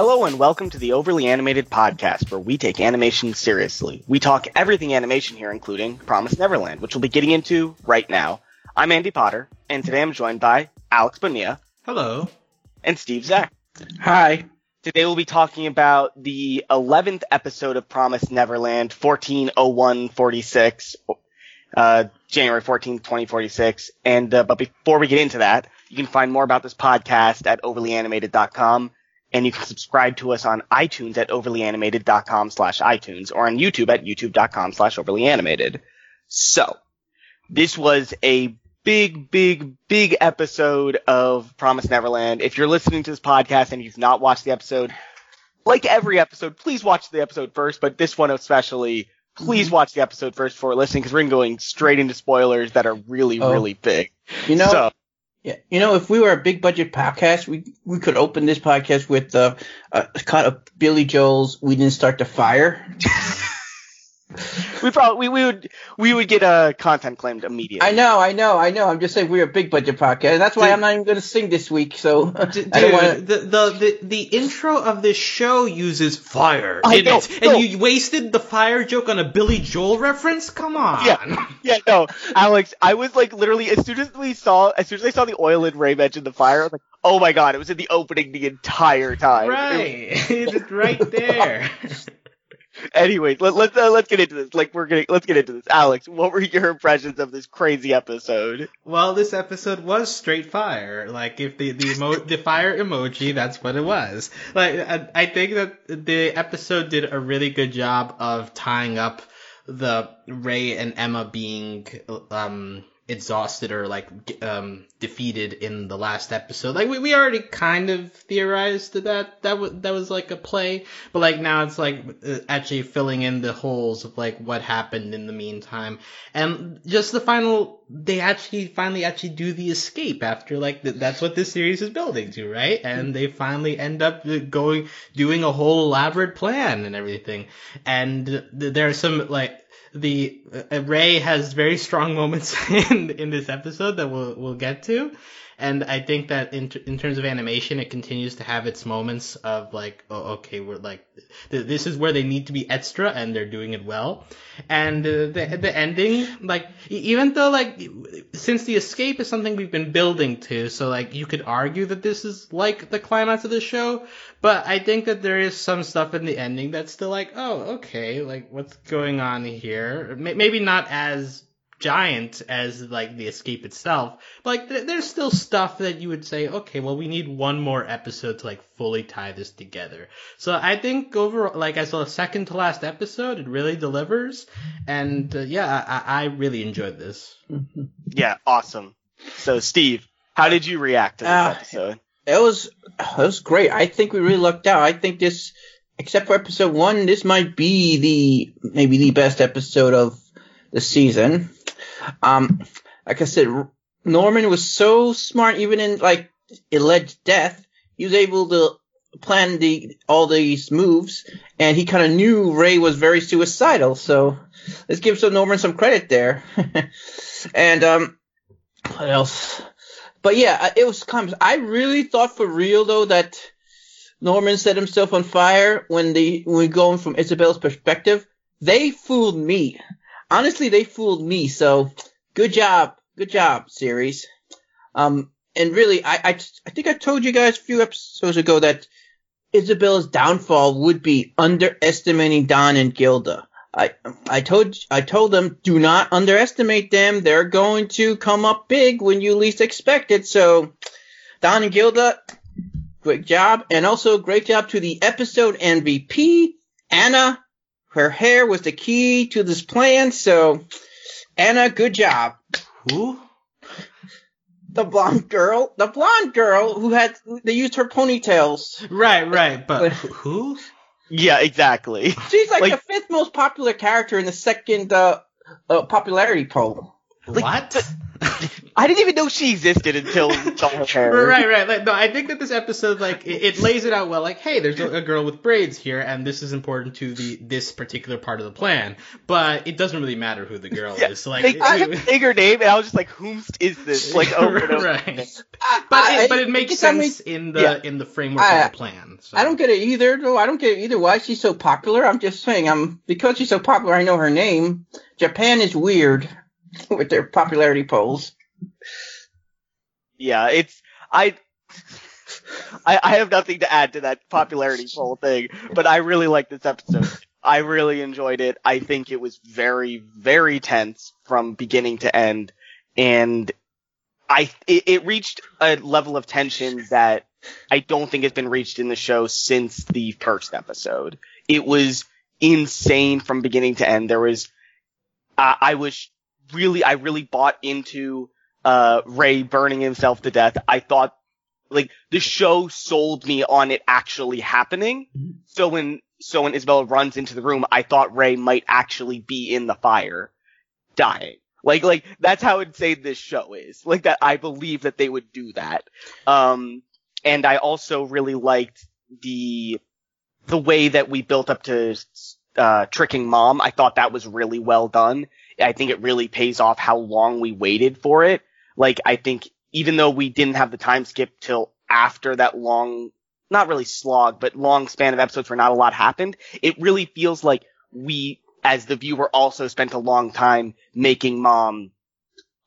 Hello and welcome to the Overly Animated Podcast, where we take animation seriously. We talk everything animation here, including Promise Neverland, which we'll be getting into right now. I'm Andy Potter, and today I'm joined by Alex Bonilla Hello. and Steve Zach. Hi. Today we'll be talking about the 11th episode of Promise Neverland, 140146, uh, January 14th, 2046. And, uh, but before we get into that, you can find more about this podcast at overlyanimated.com and you can subscribe to us on iTunes at overlyanimated.com slash iTunes or on YouTube at youtube.com slash overlyanimated. So, this was a big, big, big episode of Promise Neverland. If you're listening to this podcast and you've not watched the episode, like every episode, please watch the episode first, but this one especially, please mm-hmm. watch the episode first before listening because we're going straight into spoilers that are really, Oh. really big. You know, so, yeah, you know, if we were a big budget podcast, we we could open this podcast with uh, a cut of Billy Joel's "We Didn't Start the Fire." we probably, we, we would, we would get a content claimed immediately. I know, I know, I know. I'm just saying we're a big budget podcast, and that's why Dude. I'm not even going to sing this week. So D- I don't want dude, the, the the the intro of this show uses fire I in know, it, no. and you wasted the fire joke on a Billy Joel reference. Come on. Yeah. Yeah, no, Alex, I was like literally as soon as we saw, as soon as I saw the oil and Ray mention the fire, I was like, oh my god, it was in the opening the entire time. Right. it's right there. Anyways, let, let's uh, let's get into this. Like we're gonna let's get into this. Alex, what were your impressions of this crazy episode? well, this episode was straight fire. Like if the the emo- the fire emoji, that's what it was. Like I, I think that the episode did a really good job of tying up the Ray and Emma being um exhausted or like um defeated in the last episode. Like we, we already kind of theorized that that was that was like a play, but like now it's like uh, actually filling in the holes of like what happened in the meantime. And just the final they actually finally actually do the escape after like th- that's what this series is building to, right? And they finally end up uh, going doing a whole elaborate plan and everything. And th- there are some like the uh, Ray has very strong moments in in this episode that we'll we'll get to, and I think that in in terms of animation, it continues to have its moments of like, oh, okay, we're like, th- this is where they need to be extra, and they're doing it well, and uh, the the ending, like, even though like, since the escape is something we've been building to, so like, you could argue that this is like the climax of the show, but I think that there is some stuff in the ending that's still like, oh, okay, like what's going on here? May- Maybe not as giant as like the escape itself, but like th- there's still stuff that you would say, okay, well we need one more episode to like fully tie this together. So I think overall, like as a second to last episode, it really delivers, and uh, yeah, I-, I really enjoyed this. Yeah, awesome. So, Steve, how did you react to this Ah, episode? it was it was great. I think we really lucked out. I think this, except for episode one, this might be the maybe the best episode of the season. Um, like I said, Norman was so smart, even in like alleged death. He was able to plan the all these moves, and he kind of knew Ray was very suicidal. So let's give some Norman some credit there. and um, what else? But yeah, it was kind of, I really thought for real though that Norman set himself on fire when they when going from Isabella's perspective. They fooled me. Honestly, they fooled me. So good job, good job, series. Um, and really, I I, I think I told you guys a few episodes ago that Isabella's downfall would be underestimating Don and Gilda. I I told I told them do not underestimate them. They're going to come up big when you least expect it. So Don and Gilda, great job, and also great job to the episode MVP Anna. Her hair was the key to this plan. So Anna, good job. Who? The blonde girl, the blonde girl who had they used her ponytails. Right, right, but who? Yeah, exactly. She's like, Like- the fifth most popular character in the second uh, uh, popularity poll. Like, what? I didn't even know she existed until saw her hair. Right, right. Like, no, I think that this episode, like, it, it lays it out well. Like, hey, there's a, a girl with braids here, and this is important to the this particular part of the plan. But it doesn't really matter who the girl Yeah, is. So, like, They it- kept saying her name, and I was just like, "Whomst is this?" Like over and over. right. again. But I- it, but it makes guess I mean- sense in the yeah. in the framework I- of the plan. So. I don't get it either, though. I don't get it either. Why is she so popular? I'm just saying, I'm because she's so popular. I know her name. Japan is weird with their popularity polls. Yeah, it's I. I, I have nothing to add to that popularity poll thing, but I really like this episode. I really enjoyed it. I think it was very, very tense from beginning to end, and I it, it reached a level of tension that I don't think has been reached in the show since the first episode. It was insane from beginning to end. There was, I I was really, I really bought into uh, Ray burning himself to death. I thought, like, the show sold me on it actually happening. So when, so when Isabella runs into the room, I thought Ray might actually be in the fire, dying. Like, like, that's how insane this show is. Like that, I believe that they would do that. Um, and I also really liked the, the way that we built up to, uh, tricking mom. I thought that was really well done. I think it really pays off how long we waited for it. Like, I think even though we didn't have the time skip till after that long, not really slog, but long span of episodes where not a lot happened, it really feels like we, as the viewer, also spent a long time making mom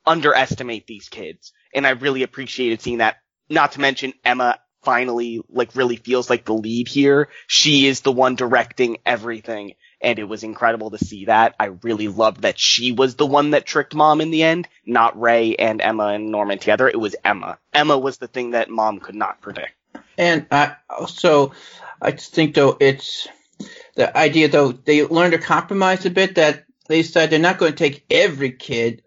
underestimate these kids. And I really appreciated seeing that. Not to mention Emma finally, like, really feels like the lead here. She is the one directing everything and it was incredible to see that. I really loved that she was the one that tricked mom in the end, not Ray and Emma and Norman together. It was Emma. Emma was the thing that mom could not predict. And I also, I think though it's the idea though they learned to compromise a bit that they said they're not going to take every kid,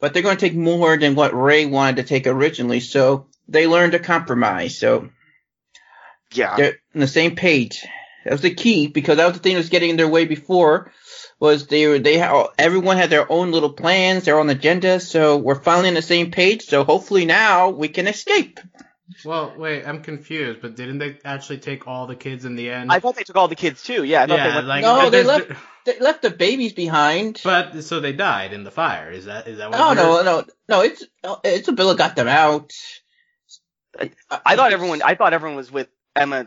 but they're going to take more than what Ray wanted to take originally. So they learned to compromise. So Yeah. they're on the same page. That was the key because that was the thing that was getting in their way before. Was they were they had everyone had their own little plans, their own agenda. So we're finally on the same page. So hopefully now we can escape. Well, wait, I'm confused. But didn't they actually take all the kids in the end? I thought they took all the kids too. Yeah, I thought they yeah, went. like No, they left- They left the babies behind. But so they died in the fire. Is that is that what? Oh, no, you no, heard? no, no. It's Isabella got them out. I thought everyone. I thought everyone was with Emma.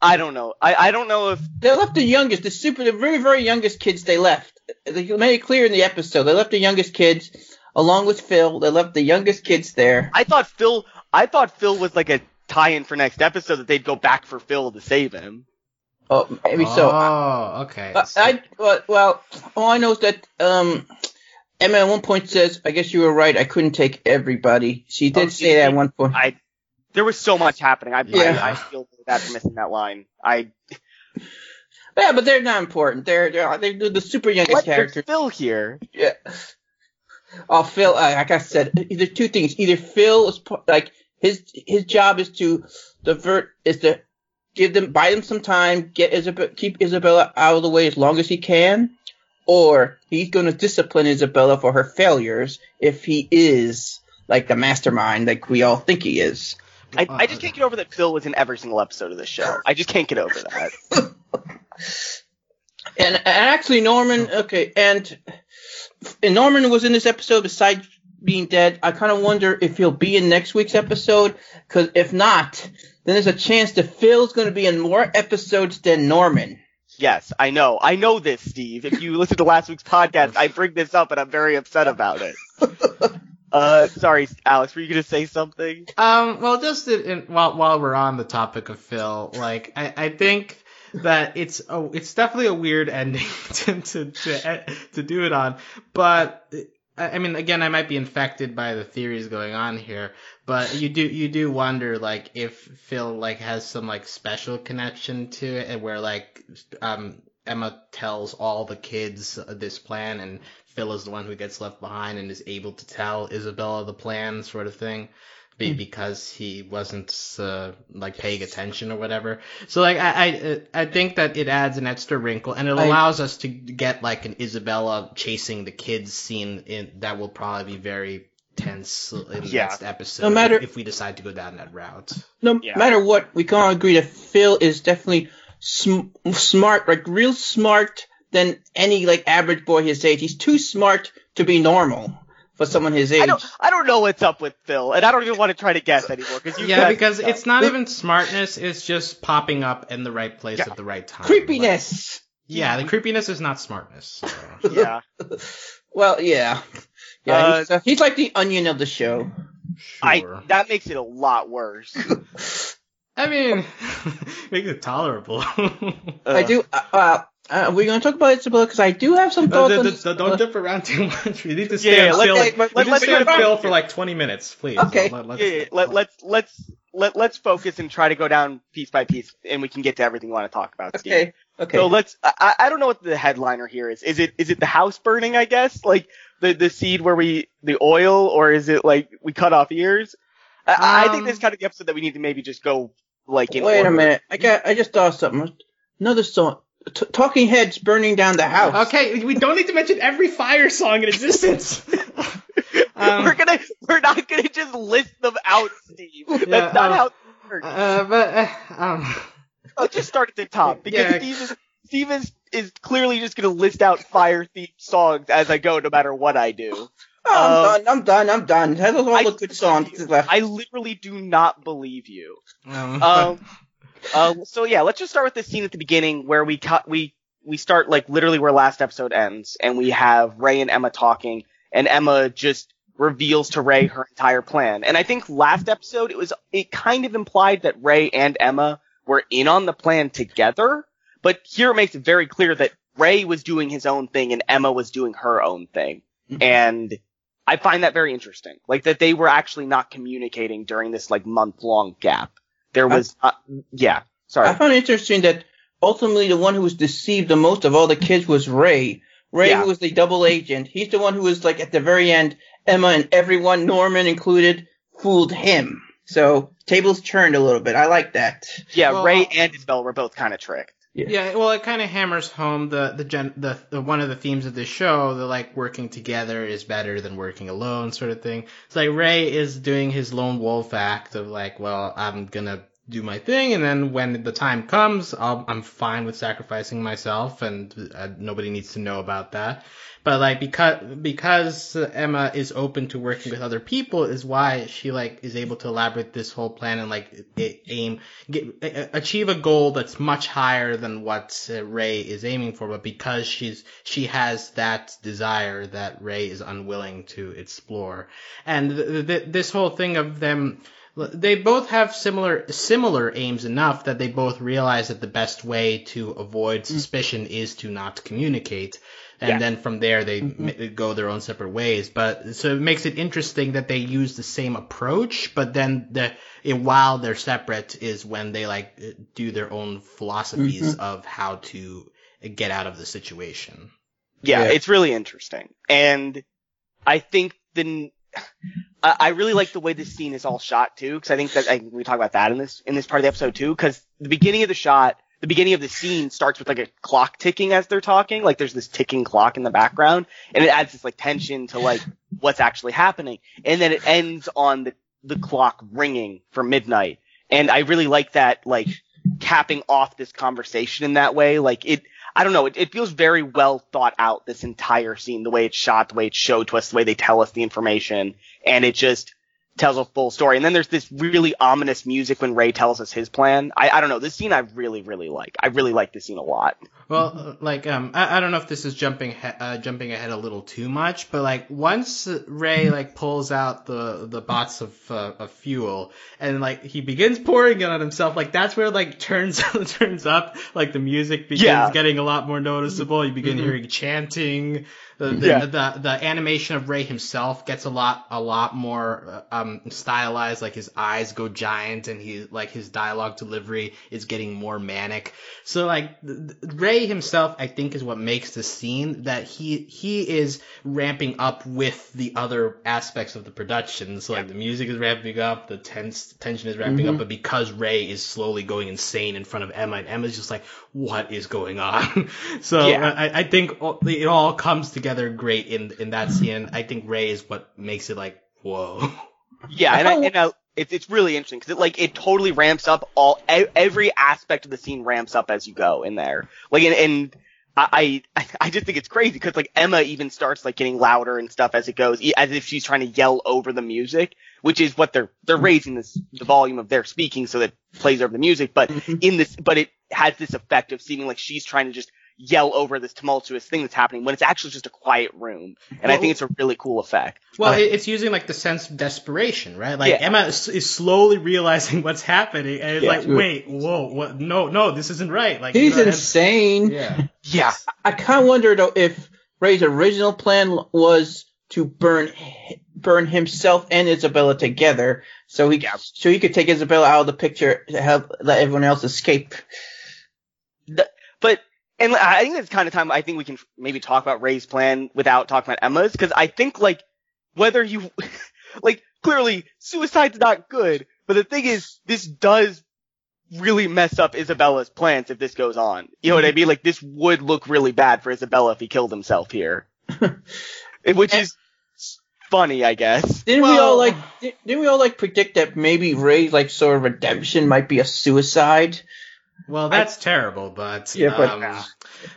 I don't know. I I don't know if They left the youngest, the super, the very, very youngest kids. They left. They made it clear in the episode. They left the youngest kids along with Phil. They left the youngest kids there. I thought Phil. I thought Phil was like a tie-in for next episode that they'd go back for Phil to save him. Oh, maybe so. Oh, okay. I well, well, all I know is that um, Emma at one point says, "I guess you were right. I couldn't take everybody." She did Oh, say that at one point. I there was so much happening. I Yeah. I, I feel bad for missing that line. I yeah, but they're not important. They're they're, they're the super youngest what there's. Phil here. Yeah. Oh, Phil. Uh, like I said, either two things. Either Phil is like his his job is to divert is to give them buy them some time, get Isabel, keep Isabella out of the way as long as he can, or he's going to discipline Isabella for her failures if he is like the mastermind, like we all think he is. I, I just can't get over that Phil was in every single episode of this show. I just can't get over that. And, and actually, Norman. Okay, and, and Norman was in this episode. Besides being dead, I kind of wonder if he'll be in next week's episode. Because if not, then there's a chance that Phil's going to be in more episodes than Norman. Yes, I know. I know this, Steve. If you listen to last week's podcast, I bring this up and I'm very upset about it. Uh, sorry, Alex, were you gonna say something? Um, well, just in, in, while while we're on the topic of Phil, like I, I think that it's oh, it's definitely a weird ending to to to, to do it on, but. I I mean, again, I might be infected by the theories going on here, but you do you do wonder like if Phil like has some like special connection to it, where like um Emma tells all the kids this plan, and Phil is the one who gets left behind and is able to tell Isabella the plan, sort of thing, be, because he wasn't uh, like paying attention or whatever. So like I I I think that it adds an extra wrinkle, and it I- allows us to get like an Isabella chasing the kids scene in that will probably be very tense in the Yeah. next episode No matter- if we decide to go down that route. No Yeah. matter what, we can all agree that Phil is definitely sm- smart, like real smart than any like average boy his age. He's too smart to be normal for someone his age. I don't, I don't know what's up with Phil, and I don't even want to try to guess anymore because you. Yeah, guys because know. it's not even smartness; it's just popping up in the right place Yeah. at the right time. Creepiness. Like, yeah, the creepiness is not smartness. so. yeah. Well, yeah, yeah. Uh, he's, uh, he's like the onion of the show. I Sure. that makes it a lot worse. I mean, makes it tolerable. I do. Uh, uh, uh, we're gonna talk about Isabella because I do have some Uh, thoughts. d- on d- this- d- don't jump around too much. We need to stay yeah, on let's- still. okay, we but need let- to let's stay get on about Phil for like 20 minutes, please. Okay. Let- let's- yeah, yeah, let, let's let's let let's focus and try to go down piece by piece, and we can get to everything we want to talk about. Steve. okay. Okay. So let's. I, I don't know what the headliner here is. Is it is it the house burning? I guess like the the seed where we the oil, or is it like we cut off ears? I, I think Um, this is kind of the episode that we need to maybe just go like in Wait order. a minute. I got. I just thought of something. Another song. T- Talking Heads burning down the house. Okay, we don't need to mention every fire song in existence. Um, we're gonna we're not gonna just list them out, Steve. That's not um, how. It works. uh, but uh, um, Let's just start at the top because Yeah. Steve is Steve is, is clearly just gonna list out fire themed songs as I go, no matter what I do. Oh, Um, I'm done. I'm done. I'm done. That's all I the good songs believe you. left. I literally do not believe you. um, Um, uh, so yeah, let's just start with this scene at the beginning where we cut, we, we start like literally where last episode ends and we have Ray and Emma talking and Emma just reveals to Ray her entire plan. And I think last episode it was, it kind of implied that Ray and Emma were in on the plan together, but here it makes it very clear that Ray was doing his own thing and Emma was doing her own thing. Mhm. And I find that very interesting. Like that they were actually not communicating during this like month long gap. There was, uh, yeah, sorry. I found it interesting that ultimately the one who was deceived the most of all the kids was Ray. Ray Yeah. was the double agent. He's the one who was like at the very end. Emma and everyone, Norman included, fooled him. So tables turned a little bit. I like that. yeah, Well, Ray uh, and Isabel were both kind of tricked. Yeah, well, it kind of hammers home the the, gen, the the one of the themes of this show. The like working together is better than working alone, sort of thing. It's like Ray is doing his lone wolf act of like, well, I'm gonna do my thing, and then when the time comes, I'll, I'm fine with sacrificing myself, and uh, nobody needs to know about that. But like because because Emma is open to working with other people is why she like is able to elaborate this whole plan and like aim get, achieve a goal that's much higher than what uh, Ray is aiming for. But because she's she has that desire that Ray is unwilling to explore, and th- th- this whole thing of them. They both have similar similar aims enough that they both realize that the best way to avoid mm. suspicion is to not communicate and Yeah. then from there they mm-hmm. m- go their own separate ways. But so it makes it interesting that they use the same approach, but then the it, while they're separate is when they like uh, do their own philosophies mm-hmm. of how to get out of the situation. Yeah, Yeah. it's really interesting. And I think the, I really like the way this scene is all shot too, because I think that I, we talk about that in this, in this part of the episode too, because the beginning of the shot, the beginning of the scene starts with like a clock ticking as they're talking, like there's this ticking clock in the background, and it adds this like tension to like what's actually happening. And then it ends on the, the clock ringing for midnight. And I really like that, like, capping off this conversation in that way. Like it, I don't know, it, it feels very well thought out, this entire scene, the way it's shot, the way it's showed to us, the way they tell us the information, and it just tells a full story. And then there's this really ominous music when Ray tells us his plan. I, I don't know, this scene I really, really like. I really like this scene a lot. Well, like um, I, I don't know if this is jumping uh, jumping ahead a little too much, but like once Ray like pulls out the the bots of uh, of fuel and like he begins pouring it on himself, like that's where like turns turns up, like the music begins Yeah. getting a lot more noticeable. You begin hearing chanting. The the, Yeah. the the animation of Ray himself gets a lot a lot more um stylized. Like his eyes go giant, and he like his dialogue delivery is getting more manic. So like Ray himself, I think, is what makes the scene that he he is ramping up with the other aspects of the production. So like the music is ramping up, the tense tension is ramping up, but because Ray is slowly going insane in front of Emma, and Emma's just like, what is going on? so Yeah. I, I think it all comes together great in in that scene. I think Ray is what makes it like whoa. Yeah, and, I, and I, it's it's really interesting because it like it totally ramps up all every aspect of the scene ramps up as you go in there. Like and, and I I I just think it's crazy because like Emma even starts like getting louder and stuff as it goes, as if she's trying to yell over the music, which is what they're they're raising this the volume of their speaking so that it plays over the music. But in this, but it has this effect of seeming like she's trying to just yell over this tumultuous thing that's happening when it's actually just a quiet room. And I think it's a really cool effect. Well, Uh, it's using like the sense of desperation, right? Like Yeah. Emma is, is slowly realizing what's happening, and it's Yeah. like, wait, whoa, what? No, no, this isn't right. Like He's you know, insane. Yeah. Yeah. I kind of wonder though if Ray's original plan was to burn burn himself and Isabella together, so he Yeah. so he could take Isabella out of the picture to help let everyone else escape. But and I think it's kind of time I think we can maybe talk about Ray's plan without talking about Emma's because I think like whether you like clearly suicide's not good, but the thing is this does really mess up Isabella's plans if this goes on. You know what I mm-hmm. mean? Like this would look really bad for Isabella if he killed himself here, which is funny, I guess. Didn't we all like? Didn't we all like predict that maybe Ray's like sort of redemption might be a suicide? Well, that's terrible, but Yeah, but- um,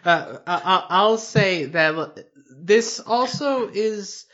uh, I, I'll say that this also is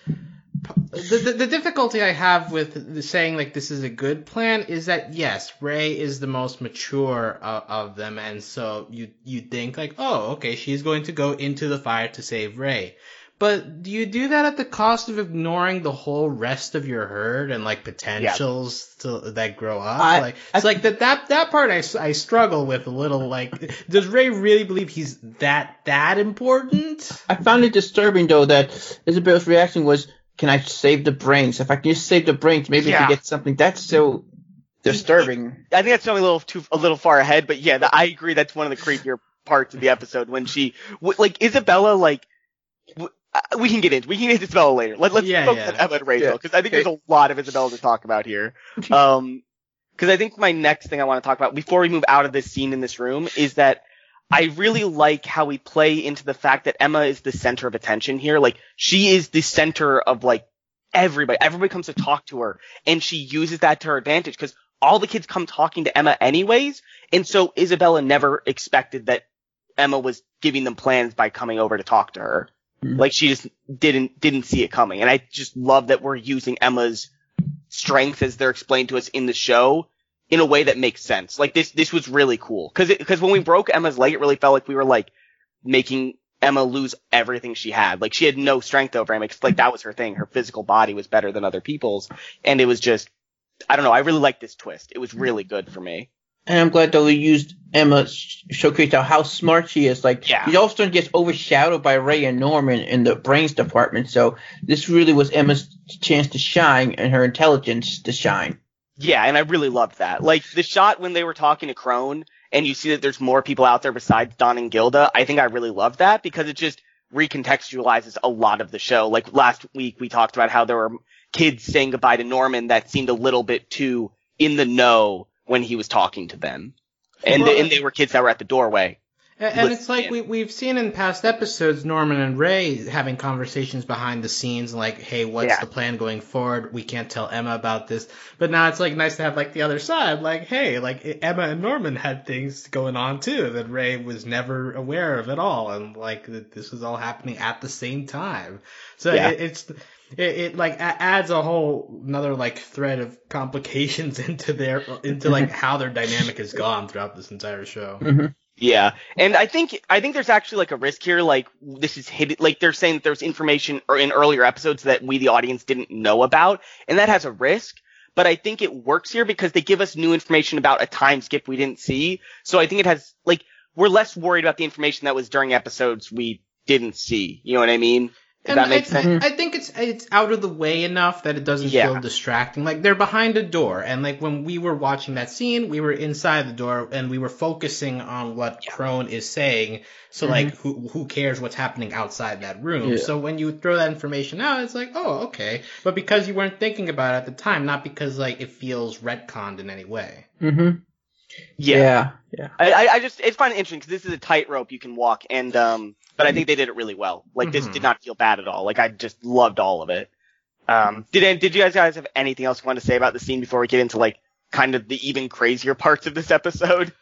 the, the the difficulty I have with saying like this is a good plan is that yes, Ray is the most mature of, of them, and so you you think like oh okay she's going to go into the fire to save Ray. But do you do that at the cost of ignoring the whole rest of your herd and like potentials to, that grow up? I- like it's like that that that part I, I struggle with a little. Like, does Ray really believe he's that that important? I found it disturbing though that Isabella's reaction was, "Can I save the brains? If I can just save the brains, maybe I can get something." That's so disturbing. I think that's something a little too a little far ahead, but yeah, the, I agree. That's one of the creepier parts of the episode when she like Isabella like w- uh, we can get into we can get into Isabella later. Let, let's Yeah, focus yeah. on Emma and Rachel Yeah. because I think there's a lot of Isabella to talk about here. Um, because I think my next thing I want to talk about before we move out of this scene in this room is that I really like how we play into the fact that Emma is the center of attention here. Like she is the center of like everybody. Everybody comes to talk to her and she uses that to her advantage because all the kids come talking to Emma anyways. And so Isabella never expected that Emma was giving them plans by coming over to talk to her. Mhm. Like she just didn't, didn't see it coming. And I just love that we're using Emma's strength as they're explained to us in the show in a way that makes sense. Like this, this was really cool. Cause it, cause when we broke Emma's leg, it really felt like we were like making Emma lose everything she had. Like she had no strength over him. It's like that was her thing. Her physical body was better than other people's. And it was just, I don't know. I really like this twist. It was really good for me. And I'm glad that we used Emma sh- showcase how, how smart she is. Like, Yeah. she also gets overshadowed by Ray and Norman in the brains department. So this really was Emma's chance to shine and her intelligence to shine. Yeah, and I really loved that. Like the shot when they were talking to Krone and you see that there's more people out there besides Don and Gilda, I think I really loved that because it just recontextualizes a lot of the show. Like last week we talked about how there were kids saying goodbye to Norman that seemed a little bit too in the know when he was talking to them. And, Well, and they were kids that were at the doorway. And, and it's like we we've seen in past episodes Norman and Ray having conversations behind the scenes, like, "Hey, what's Yeah. the plan going forward? We can't tell Emma about this." But now it's like nice to have like the other side, like, "Hey, like Emma and Norman had things going on too that Ray was never aware of at all, and like that this was all happening at the same time." So Yeah. it, it's. It, it like a- adds a whole another like thread of complications into their into like mm-hmm. how their dynamic has gone throughout this entire show. Mm-hmm. Yeah, and I think I think there's actually like a risk here. Like this is hidden. Like they're saying that there's information or in earlier episodes that we the audience didn't know about, and that has a risk. But I think it works here because they give us new information about a time skip we didn't see. So I think it has like we're less worried about the information that was during episodes we didn't see. You know what I mean? Does And that make I, sense? I think it's it's out of the way enough that it doesn't Yeah. feel distracting. Like they're behind a door, and like when we were watching that scene, we were inside the door and we were focusing on what Krone is saying. So like, who who cares what's happening outside that room? Yeah. So when you throw that information out, it's like, oh, okay. But because you weren't thinking about it at the time, not because like it feels retconned in any way. Mm-hmm. Yeah. Yeah. Yeah. I, I- I just it's find it interesting because this is a tightrope you can walk, and um, but I think they did it really well. Like this Mhm. did not feel bad at all. Like I just loved all of it. Um, did did you guys guys have anything else you want to say about the scene before we get into like kind of the even crazier parts of this episode?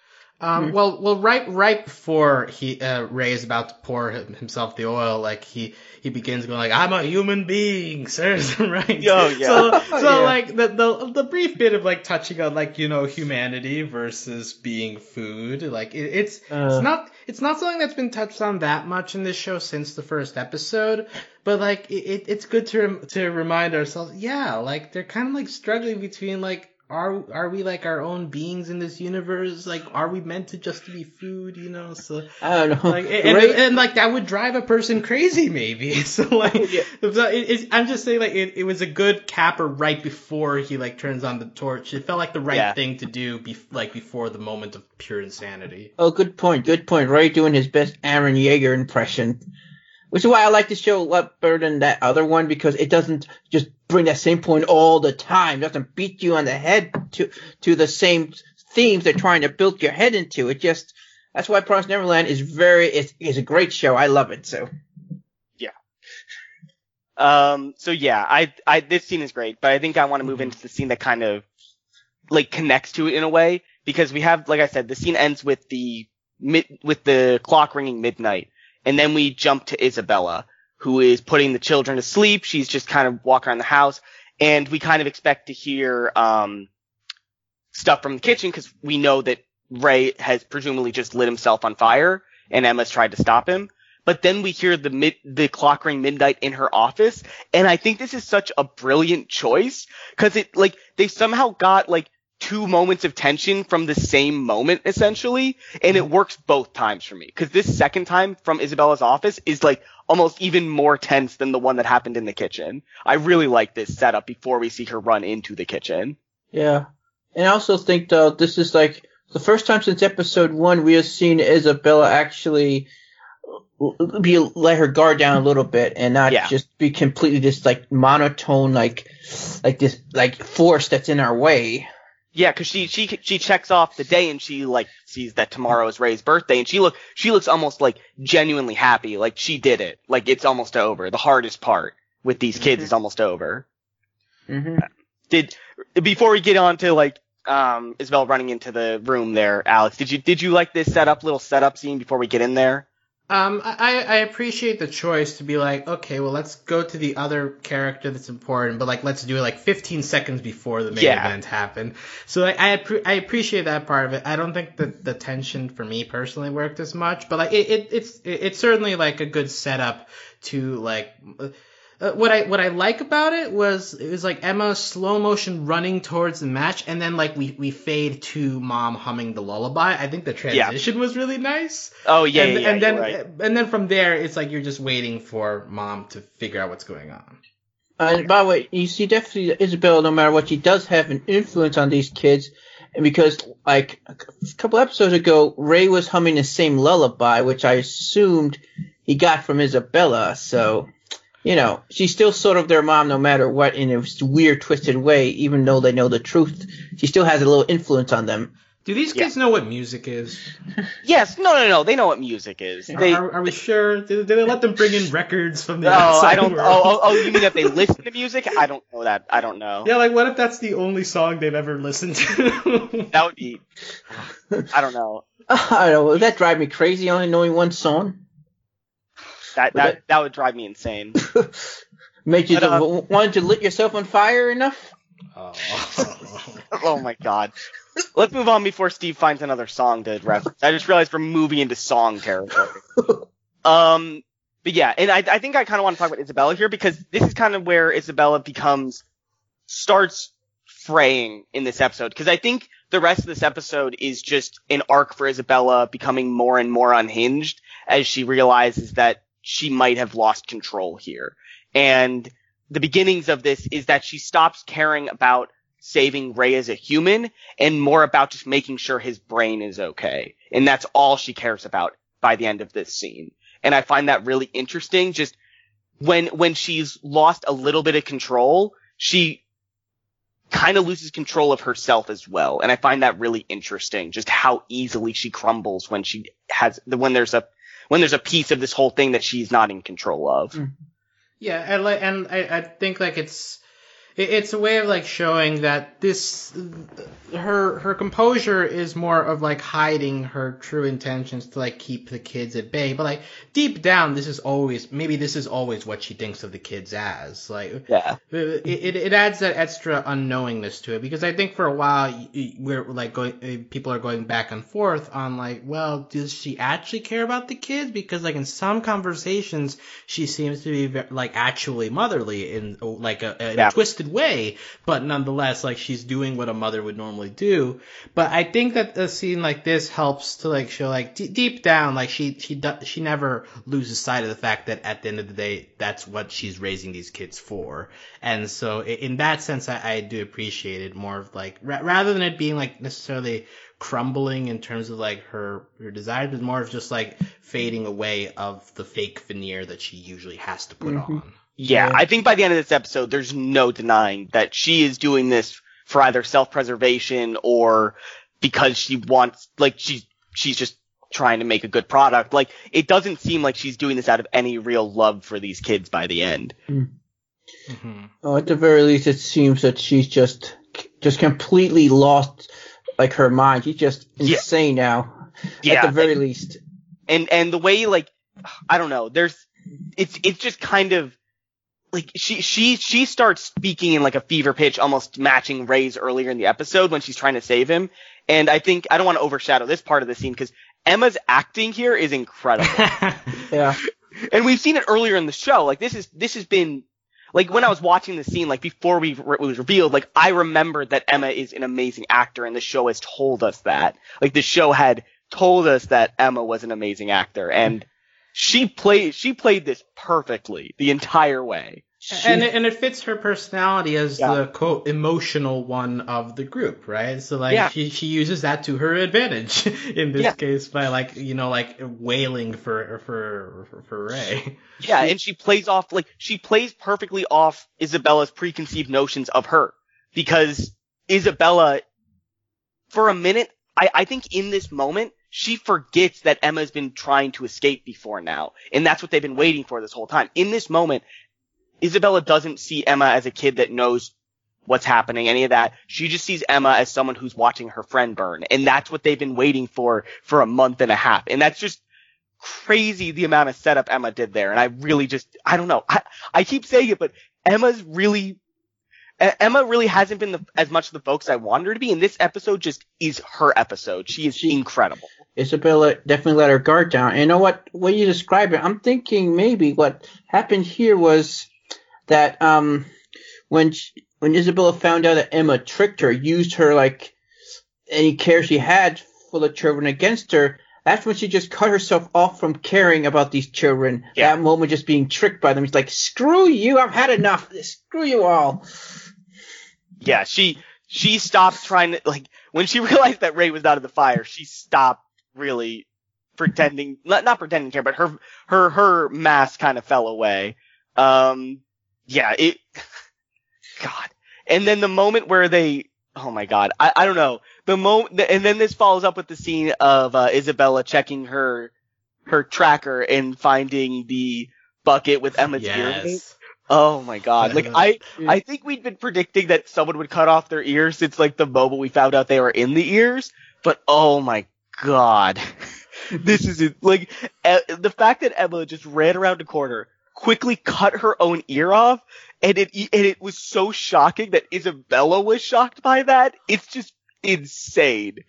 Um, well, well, right, right before he uh, Ray is about to pour himself the oil, like he he begins going like, "I'm a human being, sir," right? Oh, yeah. So, so Yeah. like the, the the brief bit of like touching on like you know humanity versus being food, like it, it's Uh. it's not it's not something that's been touched on that much in this show since the first episode, but like it, it it's good to rem- to remind ourselves, yeah, like they're kind of like struggling between like are are we like our own beings in this universe? Like, are we meant to just be food? You know, so I don't know. like, and, Ray- and, like that would drive a person crazy, maybe. So like, Yeah. so uh, it, it's, I'm just saying, like, it, it was a good capper right before he like turns on the torch. It felt like the right Yeah. thing to do, be, like before the moment of pure insanity. Oh, good point. Good point. Ray doing his best Eren Yeager impression, which is why I like this show a lot better than that other one because it doesn't just bring that same point all the time. It doesn't beat you on the head to to the same themes they're trying to build your head into. It just that's why Promise Neverland is very is is a great show. I love it. So Yeah. Um, so yeah, I, I, this scene is great, but I think I want to move into the scene that kind of, like, connects to it in a way, because we have, like I said, the scene ends with the mid, with the clock ringing midnight, and then we jump to Isabella, who is putting the children to sleep, she's just kind of walking around the house, and we kind of expect to hear, um, stuff from the kitchen, because we know that Ray has presumably just lit himself on fire, and Emma's tried to stop him. But then we hear the mid the clock ring midnight in her office. And i think this is such a brilliant choice because it like they somehow got like two moments of tension from the same moment essentially and it mm-hmm. works both times for me. Because this second time from isabella's office is like almost even more tense than the one that happened in the kitchen. I really like this setup before we see her run into the kitchen. Yeah, and I also think though this is like the first time since episode one we have seen Isabella actually be let her guard down a little bit and not Yeah. just be completely this like monotone like like this like force that's in our way. Yeah, because she she she checks off the day and she like sees that tomorrow is Ray's birthday and she look she looks almost like genuinely happy, like she did it, like it's almost over. The hardest part with these kids is almost over. hmm Did before we get on to like um Isabel running into the room there, Alex, did you did you like this setup little setup scene before we get in there? Um, I, I appreciate the choice to be like, okay, well, let's go to the other character that's important, but like, let's do it like 15 seconds before the main Yeah. event happened. So like, I appre- I appreciate that part of it. I don't think that the tension for me personally worked as much, but like, it, it it's it, it's certainly like a good setup to like. Uh, what I what I like about it was it was like Emma slow motion running towards the match, and then like we we fade to mom humming the lullaby. I think the Yeah. transition was really nice Oh yeah, and, yeah, yeah, and then right. and then from there it's like you're just waiting for mom to figure out what's going on And by the way, you see definitely Isabella, no matter what, she does have an influence on these kids. And because like a couple episodes ago, Ray was humming the same lullaby, which I assumed he got from Isabella. So, you know, she's still sort of their mom no matter what in a weird, twisted way, even though they know the truth. She still has a little influence on them. do these Yeah. kids know what music is Yes, no, no, no. They know what music is. are, They. are, are we sure did, did they let them bring in records from the Oh, outside I don't. world? Oh, oh, oh, you mean that they listen to music? I don't know that. I don't know. yeah like what if that's the only song they've ever listened to That would be. I don't know. I don't know. Would that drive me crazy only knowing one song? That Would that that would drive me insane. Made you But, uh, wanted to lit yourself on fire enough? oh. oh my god. Let's move on before Steve finds another song to reference. I just realized we're moving into song territory. Um, but yeah, and I, I think I kind of want to talk about Isabella here because this is kind of where Isabella becomes, starts fraying in this episode. Because I think the rest of this episode is just an arc for Isabella becoming more and more unhinged as she realizes that she might have lost control here. And the beginnings of this is that she stops caring about saving Ray as a human and more about just making sure his brain is okay. And that's all she cares about by the end of this scene. And I find that really interesting. Just when, when she's lost a little bit of control, she kind of loses control of herself as well. And I find that really interesting, just how easily she crumbles when she has, when there's a, when there's a piece of this whole thing that she's not in control of. Mm. Yeah, and and I, I think like it's it's a way of like showing that this her her composure is more of like hiding her true intentions to like keep the kids at bay. But like deep down this is always maybe this is always what she thinks of the kids as. Like yeah. it, it, it adds that extra unknowingness to it. Because i think for a while we're like going uh, people are going back and forth on like well does she actually care about the kids? Because like in some conversations she seems to be like actually motherly in like a, in yeah. a twisted twisted way, but nonetheless, like she's doing what a mother would normally do. But I think that a scene like this helps to like show like d- deep down, like she she do- she never loses sight of the fact that at the end of the day, that's what she's raising these kids for. And so in that sense, I, I do appreciate it more of like ra- rather than it being like necessarily crumbling in terms of like her her desires, but more of just like fading away of the fake veneer that she usually has to put mm-hmm. on. Yeah, I think by the end of this episode, there's no denying that she is doing this for either self-preservation or because she wants, like, she's, she's just trying to make a good product. Like, it doesn't seem like she's doing this out of any real love for these kids by the end. Mm. Mm-hmm. Oh, at the very least, it seems that she's just, just completely lost, like, her mind. She's just insane yeah. now. Yeah. At the very and, least. And, and the way, like, I don't know, there's, it's, it's just kind of, like she she she starts speaking in like a fever pitch, almost matching Ray's earlier in the episode when she's trying to save him. And I think I don't want to overshadow this part of the scene because Emma's acting here is incredible. yeah. And we've seen it earlier in the show. Like this is this has been like when I was watching the scene, like before we it was revealed, like I remembered that Emma is an amazing actor, and the show has told us that. Like the show had told us that Emma was an amazing actor, and she played she played this perfectly the entire way. She, and it, and it fits her personality as yeah. the quote emotional one of the group, right? So like yeah. she she uses that to her advantage in this yeah. case by like you know like wailing for for for, for Ray. Yeah, and she plays off like she plays perfectly off Isabella's preconceived notions of her because Isabella for a minute I I think in this moment she forgets that Emma's been trying to escape before now. And that's what they've been waiting for this whole time. In this moment, Isabella doesn't see Emma as a kid that knows what's happening, any of that. She just sees Emma as someone who's watching her friend burn. And that's what they've been waiting for for a month and a half. And that's just crazy the amount of setup Emma did there. And I really just, I don't know. I, I keep saying it, but Emma's really Emma really hasn't been the, as much the focus I wanted her to be, and this episode just is her episode. She is she, incredible. Isabella definitely let her guard down. And you know what? When you describe it, I'm thinking maybe what happened here was that um, when she, when Isabella found out that Emma tricked her, used her like any care she had for the children against her, that's when she just cut herself off from caring about these children. Yeah. That moment just being tricked by them. She's like, screw you, I've had enough. Screw you all. Yeah, she she stopped trying to like when she realized that Ray was out of the fire, she stopped really pretending not not pretending to care, but her her her mask kind of fell away. Um yeah, it God. And then the moment where they oh my god, I, I don't know. The moment and then this follows up with the scene of uh, Isabella checking her her tracker and finding the bucket with Emma's yes. earrings. Oh my god. Like I I think we'd been predicting that someone would cut off their ears since like the moment we found out they were in the ears, but oh my god. this is it. Like the fact that Emma just ran around a corner, quickly cut her own ear off, and it and it was so shocking that Isabella was shocked by that. It's just insane.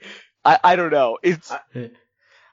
I I don't know. It's I,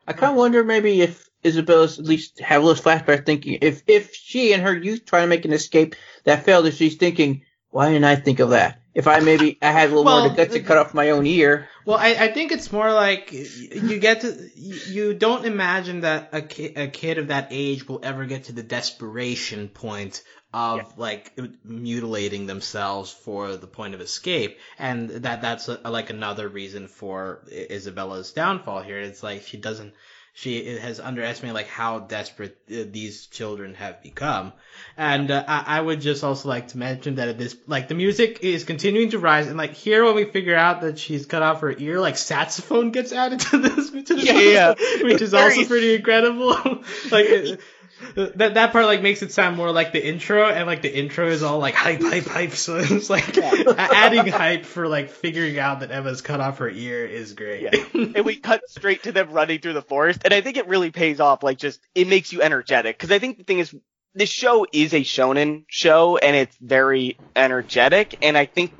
I kind of wonder maybe if Isabella's at least have a little flashback thinking if if she in her youth trying to make an escape that failed, if she's thinking, why didn't I think of that? If I maybe I had a little well, more to guts to cut off my own ear. Well, I, I think it's more like you get to you don't imagine that a kid, a kid of that age will ever get to the desperation point of yeah. like mutilating themselves for the point of escape, and that that's a, like another reason for Isabella's downfall here. It's like she doesn't she has underestimated like how desperate uh, these children have become. And uh, I, I, would just also like to mention that this like the music is continuing to rise, and like here when we figure out that she's cut off her ear, like saxophone gets added to this, to this yeah, yeah, which is also pretty incredible. like. It, that that part like makes it sound more like the intro, and like the intro is all like hype, hype, hype. So it's like adding hype for like figuring out that Emma's cut off her ear is great. Yeah. and we cut straight to them running through the forest, and I think it really pays off. Like, just it makes you energetic because I think the thing is, this show is a shonen show, and it's very energetic, and I think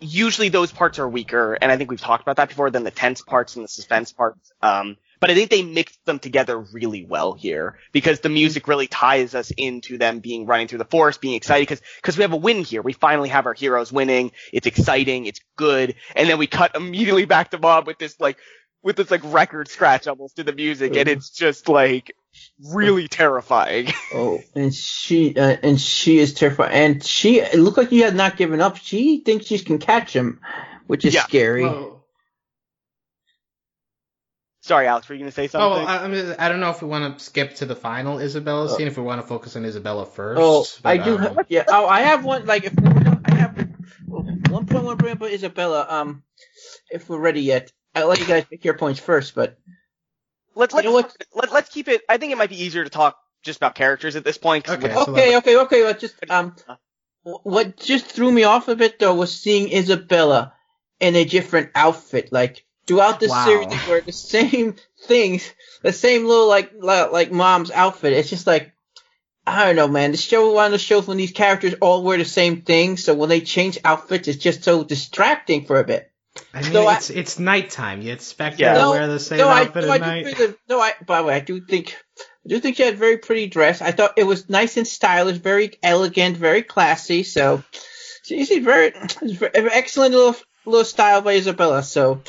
usually those parts are weaker, and I think we've talked about that before than the tense parts and the suspense parts. Um, but I think they mixed them together really well here because the music really ties us into them being running through the forest, being excited because because we have a win here. We finally have our heroes winning. It's exciting. It's good. And then we cut immediately back to Bob with this like with this like record scratch almost to the music, and it's just like really terrifying. Oh, and she uh, and she is terrified, and she it looked like you had not given up. She thinks she can catch him, which is Yeah. scary. Whoa. Sorry, Alex, were you gonna say Oh, something? Oh, I, I mean, I don't know if we want to skip to the final Isabella scene, if we want to focus on Isabella first. Oh, I do. um, Have, yeah. Oh, I have one. Like, if I have one point one bring up about Isabella. Um, if we're ready yet, I'll let you guys make your points first. But let's let's know let, let's keep it. I think it might be easier to talk just about characters at this point. Okay. with- so okay, let- okay, okay. But just um, what just threw me off a bit though was seeing Isabella in a different outfit. Like throughout the Wow. series, they wear the same things, the same little like li- like mom's outfit. It's just like. I don't know, man. The show, one of the shows when these characters all wear the same thing, so when they change outfits, it's just so distracting for a bit. I mean, So I- it's it's nighttime. You expect Yeah. her to No, wear the same no, I, outfit no, I at do night. think no, I, by the way, I do think, I do think she had a very pretty dress. I thought it was nice and stylish, very elegant, very classy. So, she's a very, very excellent little, little style by Isabella. So,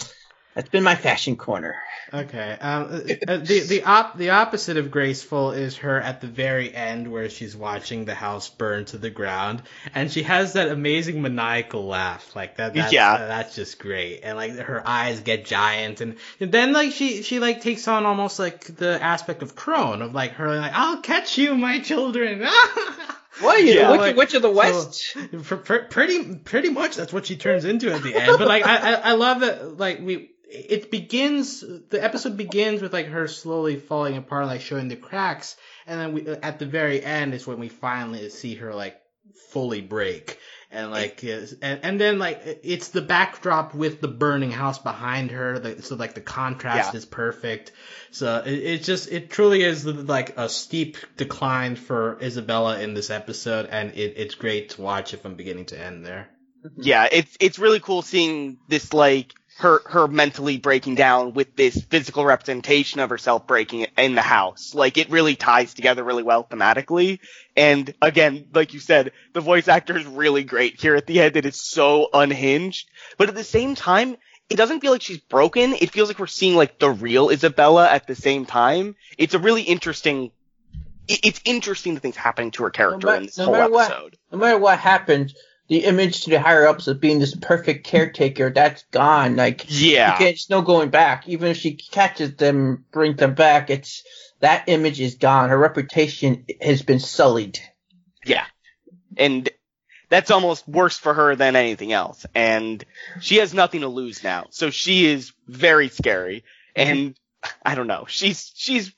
that's been my fashion corner. Okay. Um, uh, the the op the opposite of graceful is her at the very end where she's watching the house burn to the ground, and she has that amazing maniacal laugh like that. That's, Yeah. uh, that's just great, and like her eyes get giant, and, and then like she she like takes on almost like the aspect of Krone of like her like I'll catch you, my children. What you, Yeah. witch, Like, witch of the West? Pr- pr- pretty pretty much that's what she turns into at the end. But like I, I I love that like we it begins the episode begins with like her slowly falling apart, like showing the cracks, and then we at the very end is when we finally see her like fully break. And like, and, and then like it's the backdrop with the burning house behind her, like, so like the contrast Yeah. is perfect. So it, it just it truly is like a steep decline for Isabella in this episode, and it, it's great to watch it from beginning to end there. yeah, it's it's really cool seeing this like her her mentally breaking down with this physical representation of herself breaking in the house. Like it really ties together really well thematically. And again, like you said, the voice actor is really great here at the end. It is so unhinged, but at the same time. It doesn't feel like she's broken. It feels like we're seeing like the real Isabella at the same time. It's a really interesting. it- It's interesting the things happening to her character ma- in this no whole matter what- episode. No matter what happens, the image to the higher ups of being this perfect caretaker, that's gone. Like, Yeah. It's no going back. Even if she catches them, brings them back, it's that image is gone. Her reputation has been sullied. Yeah. And that's almost worse for her than anything else. And she has nothing to lose now. So she is very scary. And I don't know. She's, she's,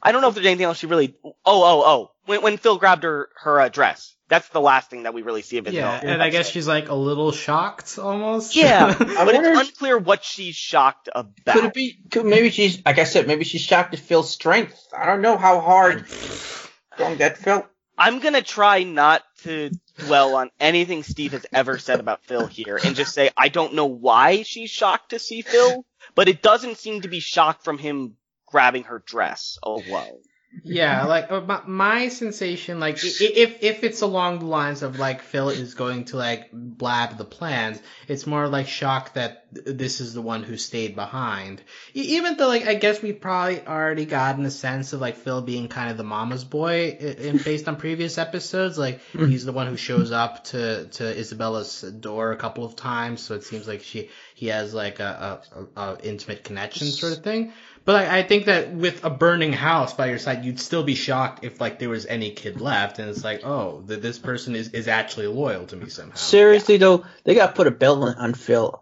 I don't know if there's anything else she really, oh, oh, oh. When, when Phil grabbed her, her uh, dress. That's the last thing that we really see of it. Yeah, and I guess she's like a little shocked almost. Yeah. but it's unclear what she's shocked about. Could it be? Could, maybe she's, like I said, maybe she's shocked to feel strength. I don't know how hard strong that felt. I'm gonna try not to dwell on anything Steve has ever said about Phil here and just say I don't know why she's shocked to see Phil, but it doesn't seem to be shock from him grabbing her dress oh, alone. Yeah, like uh, my, my sensation, like if if it's along the lines of like Phil is going to like blab the plans, it's more like shock that this is the one who stayed behind. Even though like I guess we probably already gotten a sense of like Phil being kind of the mama's boy, based on previous episodes. Like he's the one who shows up to to Isabella's door a couple of times, so it seems like she he has like a, a, a, a intimate connection sort of thing. But I, I think that with a burning house by your side, you'd still be shocked if like there was any kid left, and it's like, oh, th- this person is, is actually loyal to me somehow. Seriously though, they got to put a bell on, on Phil.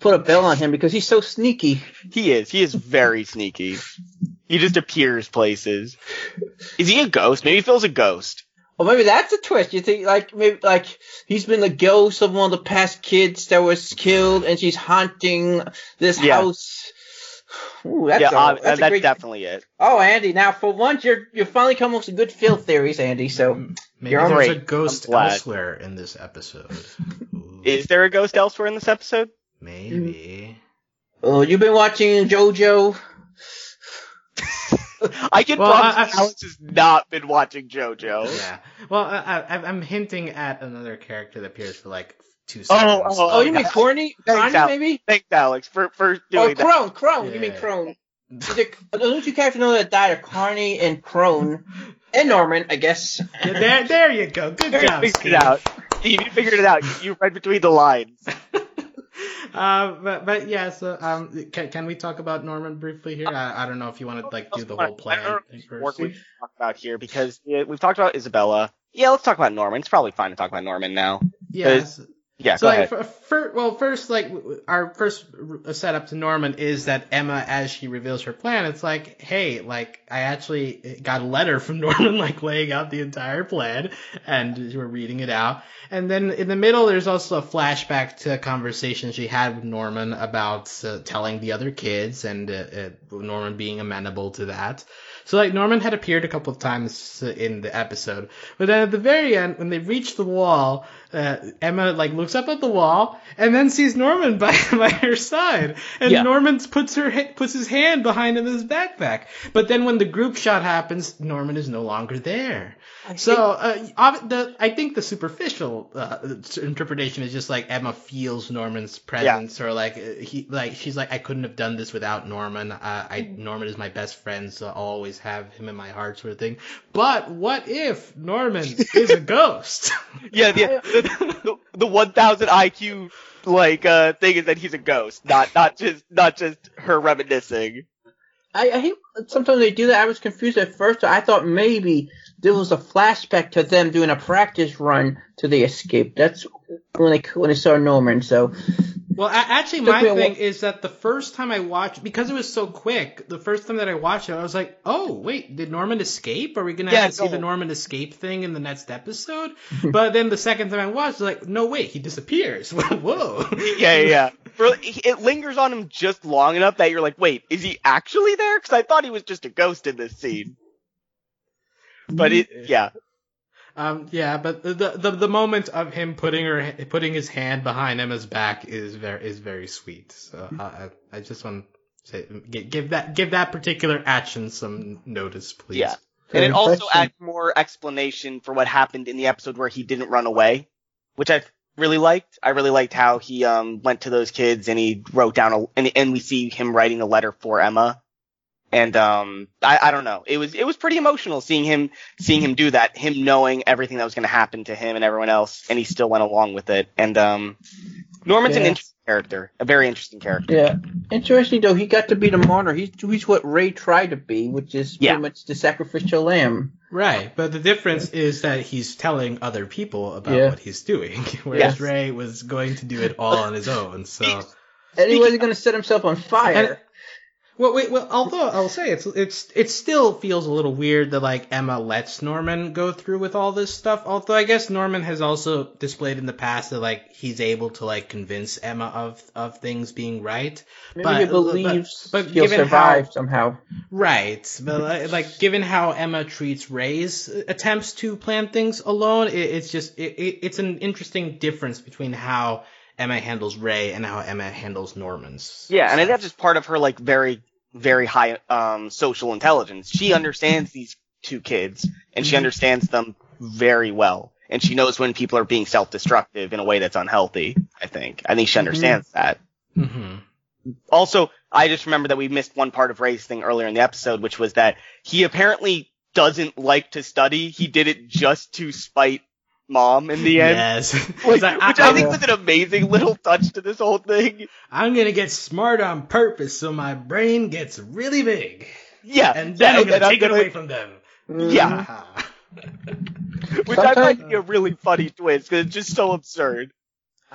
put a bell on him because he's so sneaky. He is. He is very sneaky. He just appears places. Is he a ghost? Maybe Phil's a ghost. Or maybe that's a twist. You think like maybe like he's been the ghost of one of the past kids that was killed, and she's haunting this Yeah. house. Ooh, that's yeah, a, uh, that's, that's, great. definitely it. Oh, Andy, now for once you're you're finally coming up with some good Phil theories, Andy. So Maybe You're there's a ghost elsewhere in this episode. Is there a ghost elsewhere in this episode? maybe. oh, you've been watching JoJo. I can Well, promise I- I- Alex has not been watching JoJo. Yeah. Well, I, I, I'm hinting at another character that appears for like two Oh, seconds. oh, Oh, you mean God. Corny? Thanks, Corny, Al. maybe? Thanks, Alex, for for Or doing that. Oh, Krone, Krone. You mean Yeah. Krone? Is it- Those two characters know that died are Conny and Krone. And Norman, I guess. There, there you go. Good You job, figured Steve. it out. You figured it out. You read between the lines. uh, but but yeah. So um, can, can we talk about Norman briefly here? I, I don't know if you want to like do the whole I don't plan know thing first. we should talk about here because yeah, we've talked about Isabella. Yeah, let's talk about Norman. It's probably fine to talk about Norman now. Yes. Yeah, So like, ahead. for, for, well, first like our first r- setup to Norman is that Emma, as she reveals her plan, it's like, hey, like I actually got a letter from Norman, like laying out the entire plan, and we're reading it out. And then in the middle, there's also a flashback to a conversation she had with Norman about uh, telling the other kids, and uh, uh, Norman being amenable to that. So like Norman had appeared a couple of times uh, in the episode, but then at the very end, when they reach the wall, uh, Emma like looks up at the wall and then sees Norman by by her side, and Yeah. Norman puts her puts his hand behind him in his backpack. But then when the group shot happens, Norman is no longer there. So uh, the I think the superficial uh, interpretation is just like Emma feels Norman's presence, or like uh, he like she's like I couldn't have done this without Norman. Uh, I Norman is my best friend, so I'll always have him in my heart, sort of thing. But what if Norman is a ghost? Yeah, the, the, the, the 1000 IQ like uh thing is that he's a ghost, not not just not just her reminiscing. I, I hate sometimes they do that. I was confused at first. I thought maybe there was a flashback to them doing a practice run to the escape. That's when they when they saw Norman. So Well, actually, my thing is that the first time I watched, because it was so quick, the first time that I watched it, I was like, oh, wait, did Norman escape? Are we going to Yeah, have to see the Norman escape thing in the next episode? but then the second time I watched, I was like, no, wait, he disappears. Whoa. Yeah, yeah, yeah. For- It lingers on him just long enough that you're like, wait, is he actually there? Because I thought he was just a ghost in this scene. But it, yeah, Um, yeah, but the, the the moment of him putting her putting his hand behind Emma's back is very is very sweet. So I I, I just want to say give that give that particular action some notice, please. Yeah. and it also adds more explanation for what happened in the episode where he didn't run away, which I really liked. I really liked how he um went to those kids and he wrote down a and, and we see him writing a letter for Emma. And um I, I don't know. It was it was pretty emotional seeing him seeing him do that, him knowing everything that was gonna happen to him and everyone else, and he still went along with it. And um Norman's an interesting character. A very interesting character. yeah, interesting though. He got to be the martyr. He's he's what Ray tried to be, which is Yeah. pretty much the sacrificial lamb. Right, but the difference is that he's telling other people about Yeah. what he's doing, whereas Yes. Ray was going to do it all on his own. So, And he wasn't going to set himself on fire. And- well, wait, well, although I'll say it's it's it still feels a little weird that like Emma lets Norman go through with all this stuff. Although I guess Norman has also displayed in the past that like he's able to like convince Emma of of things being right. Maybe but- he believes but- but he'll given survive how- somehow. Right, but like, like given how Emma treats Ray's attempts to plan things alone, it, it's just it, it, it's an interesting difference between how Emma handles Ray and how Emma handles Norman's. Yeah, and I think that's just part of her like very, very high um social intelligence. She understands these two kids and she Mhm. understands them very well. And she knows when people are being self destructive in a way that's unhealthy, I think. I think she understands that. hmm Also, I just remember that we missed one part of Ray's thing earlier in the episode, which was that he apparently doesn't like to study. He did it just to spite mom in the end. Yes, Like, It's which I, I, think was an amazing little touch to this whole thing. I'm gonna get smart on purpose so my brain gets really big, Yeah. and then yeah, I'm gonna and I'm take it gonna- away from them. Yeah. Ah. Which I Sometimes- find to be a really funny twist because it's just so absurd.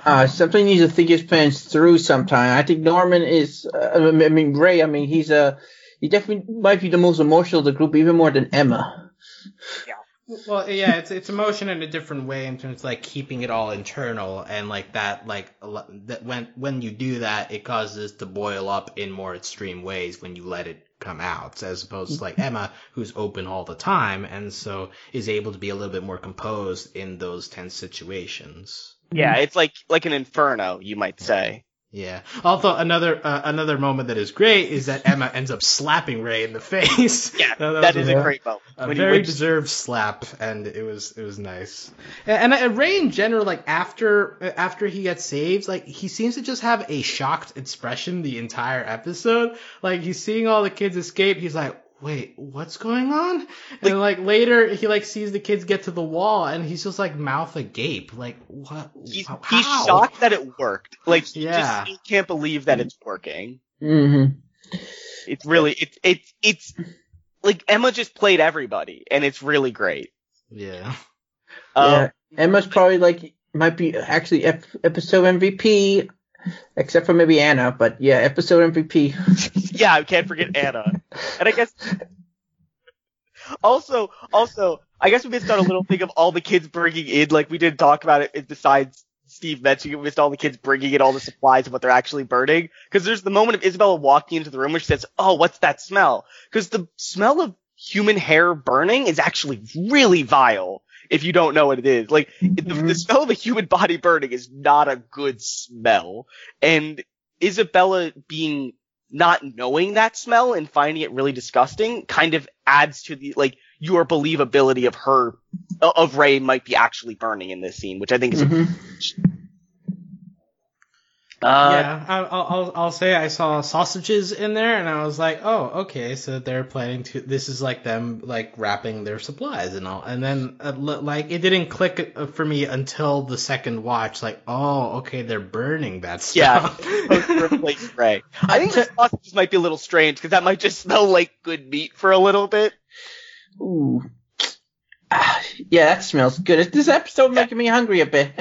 Uh, something needs to think his plans through sometime. I think Norman is, uh, I mean, Ray, I mean, he's a, he definitely might be the most emotional of the group, even more than Emma. Well, yeah, it's it's emotion in a different way in terms of like keeping it all internal and like that like that when when you do that it causes to boil up in more extreme ways when you let it come out as opposed to like Emma who's open all the time and so is able to be a little bit more composed in those tense situations. Yeah, it's like like an inferno, you might say. Yeah. Although another uh, another moment that is great is that Emma ends up slapping Ray in the face. Yeah, That- that is a- a great moment. a When very deserved slap, and it was it was nice. And, and, and Ray in general, like after after he gets saved, like he seems to just have a shocked expression the entire episode. Like he's seeing all the kids escape, he's like, "Wait, what's going on?" And like later, he like sees the kids get to the wall, and he's just like mouth agape, like what? he's, how? he's shocked that it worked. Like he Yeah. just still can't believe that it's working. Mm-hmm. It's really it's it's it's like Emma just played everybody, and it's really great. Yeah. Um, yeah. Emma's probably like, might be actually ep- episode MVP, except for maybe Anna, but yeah, episode MVP. yeah, I can't forget Anna. And I guess also, also, I guess we missed out a little thing of all the kids bringing in, like we didn't talk about it besides Steve mentioning it, we missed all the kids bringing in all the supplies and what they're actually burning. Cause there's the moment of Isabella walking into the room where she says, oh, what's that smell? Cause the smell of human hair burning is actually really vile. If you don't know what it is, like the, the smell of a human body burning is not a good smell. And Isabella being not knowing that smell and finding it really disgusting kind of adds to the like your believability of her of Ray might be actually burning in this scene, which I think is Mhm. Uh, yeah, I- I'll, I'll I'll say I saw sausages in there, and I was like, oh, okay, so they're planning to. This is like them like wrapping their supplies and all, and then uh, like it didn't click uh, for me until the second watch. Like, oh, okay, they're burning that Yeah, stuff. supposed to replace Ray. I think the sausages might be a little strange because that might just smell like good meat for a little bit. Ooh. Ah, yeah, that smells good. Is this episode making me hungry a bit?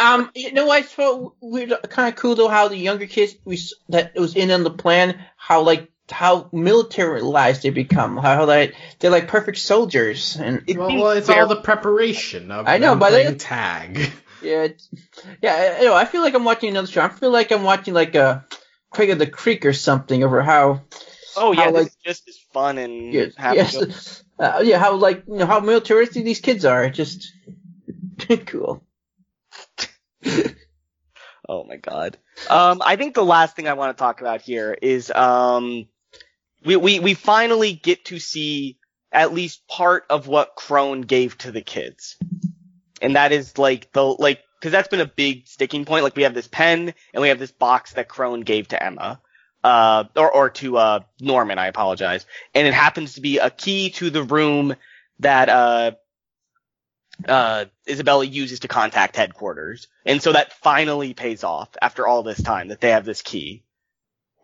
um, you know, I thought weird, kind of cool though how the younger kids we that was in on the plan, how like how militarized they become, how like they're like perfect soldiers, and It well, well, it's very- all the preparation of I know, but playing it- tag. yeah, it's, yeah, I, I know. I feel like I'm watching another show. I feel like I'm watching like a Craig of the Creek or something over how Oh yeah, How, like- is just as fun and yes, happy. yes, uh, yeah, how like you know how militaristic these kids are. It's just cool. Oh my god. Um, I think the last thing I want to talk about here is um, we we we finally get to see at least part of what Krone gave to the kids, and that is like the like because that's been a big sticking point. Like we have this pen and we have this box that Krone gave to Emma. Uh, or, or to, uh, Norman, I apologize. And it happens to be a key to the room that, uh, uh, Isabella uses to contact headquarters. And so that finally pays off after all this time that they have this key.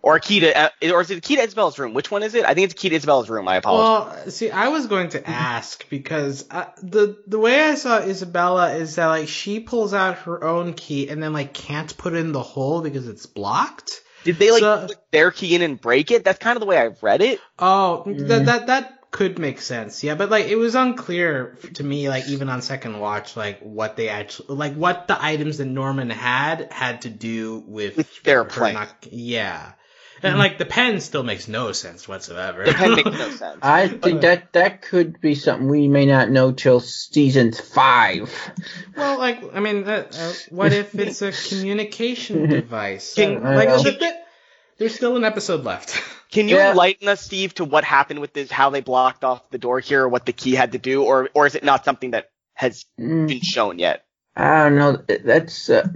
Or a key to, uh, or is it a key to Isabella's room? Which one is it? I think it's a key to Isabella's room. I apologize. Well, see, I was going to ask because uh, the the way I saw Isabella is that like she pulls out her own key and then like can't put it in the hole because it's blocked. Did they like so- put their key in and break it? That's kind of the way I've read it. Oh, Mm. that that that could make sense. Yeah, but like it was unclear to me, like even on second watch, like what they actually like what the items that Norman had had to do with With their her plan. not- yeah, and like the pen still makes no sense whatsoever. The pen makes no sense. I think that that could be something we may not know till season five. Well, like, I mean, uh, uh, what if it's a communication device? Can- like, I know. th- th- there's still an episode left. Can you Yeah. enlighten us, Steve, to what happened with this, how they blocked off the door here, or what the key had to do, or or is it not something that has Mm, been shown yet? I don't know. That's uh,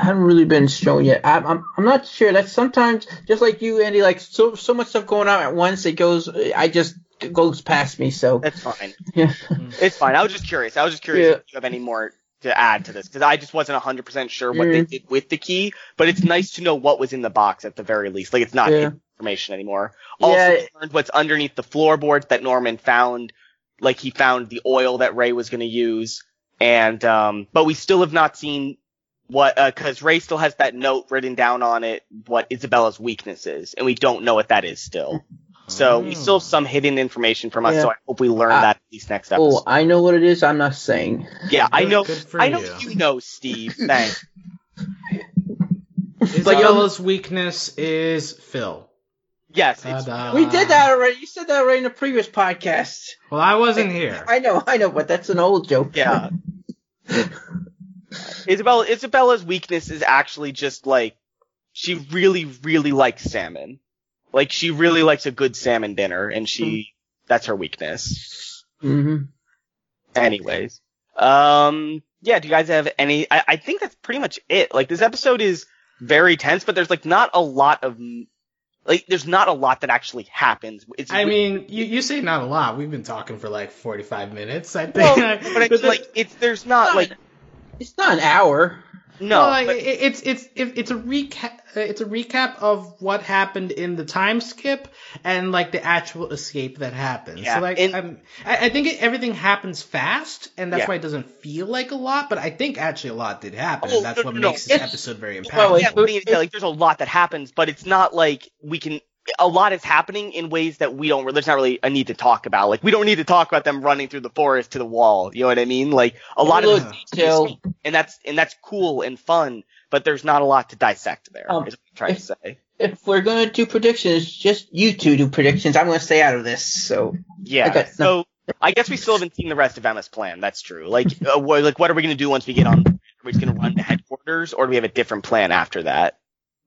haven't really been shown yet. I'm, I'm I'm not sure. That's sometimes just like you, Andy. Like so so much stuff going on at once. It goes. I just it goes past me. So That's fine. yeah. It's fine. I was just curious. I was just curious Yeah. if you have any more to add to this because I just wasn't 100% sure what they Mm. did with the key, but it's nice to know what was in the box at the very least. Like it's not Yeah. Hidden information anymore. Also, Yeah. we learned what's underneath the floorboards that Norman found. Like he found the oil that Ray was going to use, and um, but we still have not seen what because Ray still has that note written down on it what Isabella's weakness is, and we don't know what that is still. So we still have some hidden information from us. Yeah. So I hope we learn Uh, that at least next episode. Oh, episode. I know what it is. I'm not saying. yeah, I Good- know. good I know you. you know, Steve. Thanks. Isabella's weakness is Phil. Yes, it's, we did that already. You said that already in the previous podcast. Well, I wasn't here. I know, I know, but that's an old joke. yeah. Isabella Isabella's weakness is actually just like she really, really likes salmon. Like she really likes a good salmon dinner, and she that's her weakness. hmm Anyways, um, yeah. Do you guys have any? I, I think that's pretty much it. Like this episode is very tense, but there's like not a lot of like there's not a lot that actually happens. It's I mean, you, you say not a lot. We've been talking for like 45 minutes, I think. well, but it's like it's there's not like It's not an hour. No. Well, but- it's it's it's a recap. It's a recap of what happened in the time skip and like the actual escape that happens. Yeah, So like, and- I'm, I, I think it, everything happens fast, and that's Yeah. why it doesn't feel like a lot. But I think actually a lot did happen, Oh, and that's no, what no, no. makes this It's- episode very impactful. Well, yeah, but yeah, like there's a lot that happens, but it's not like we can. A lot is happening in ways that we don't. There's not really a need to talk about. Like we don't need to talk about them running through the forest to the wall. You know what I mean? Like a lot of Little it is detail. and that's and that's cool and fun. But there's not a lot to dissect there. Um, is what I'm trying to say. If we're gonna do predictions, just you two do predictions. I'm gonna stay out of this. So Yeah. Okay, so I guess we still haven't seen the rest of Emma's plan. That's true. Like, uh, like what are we gonna do once we get on? Are we just gonna run to headquarters, or do we have a different plan after that?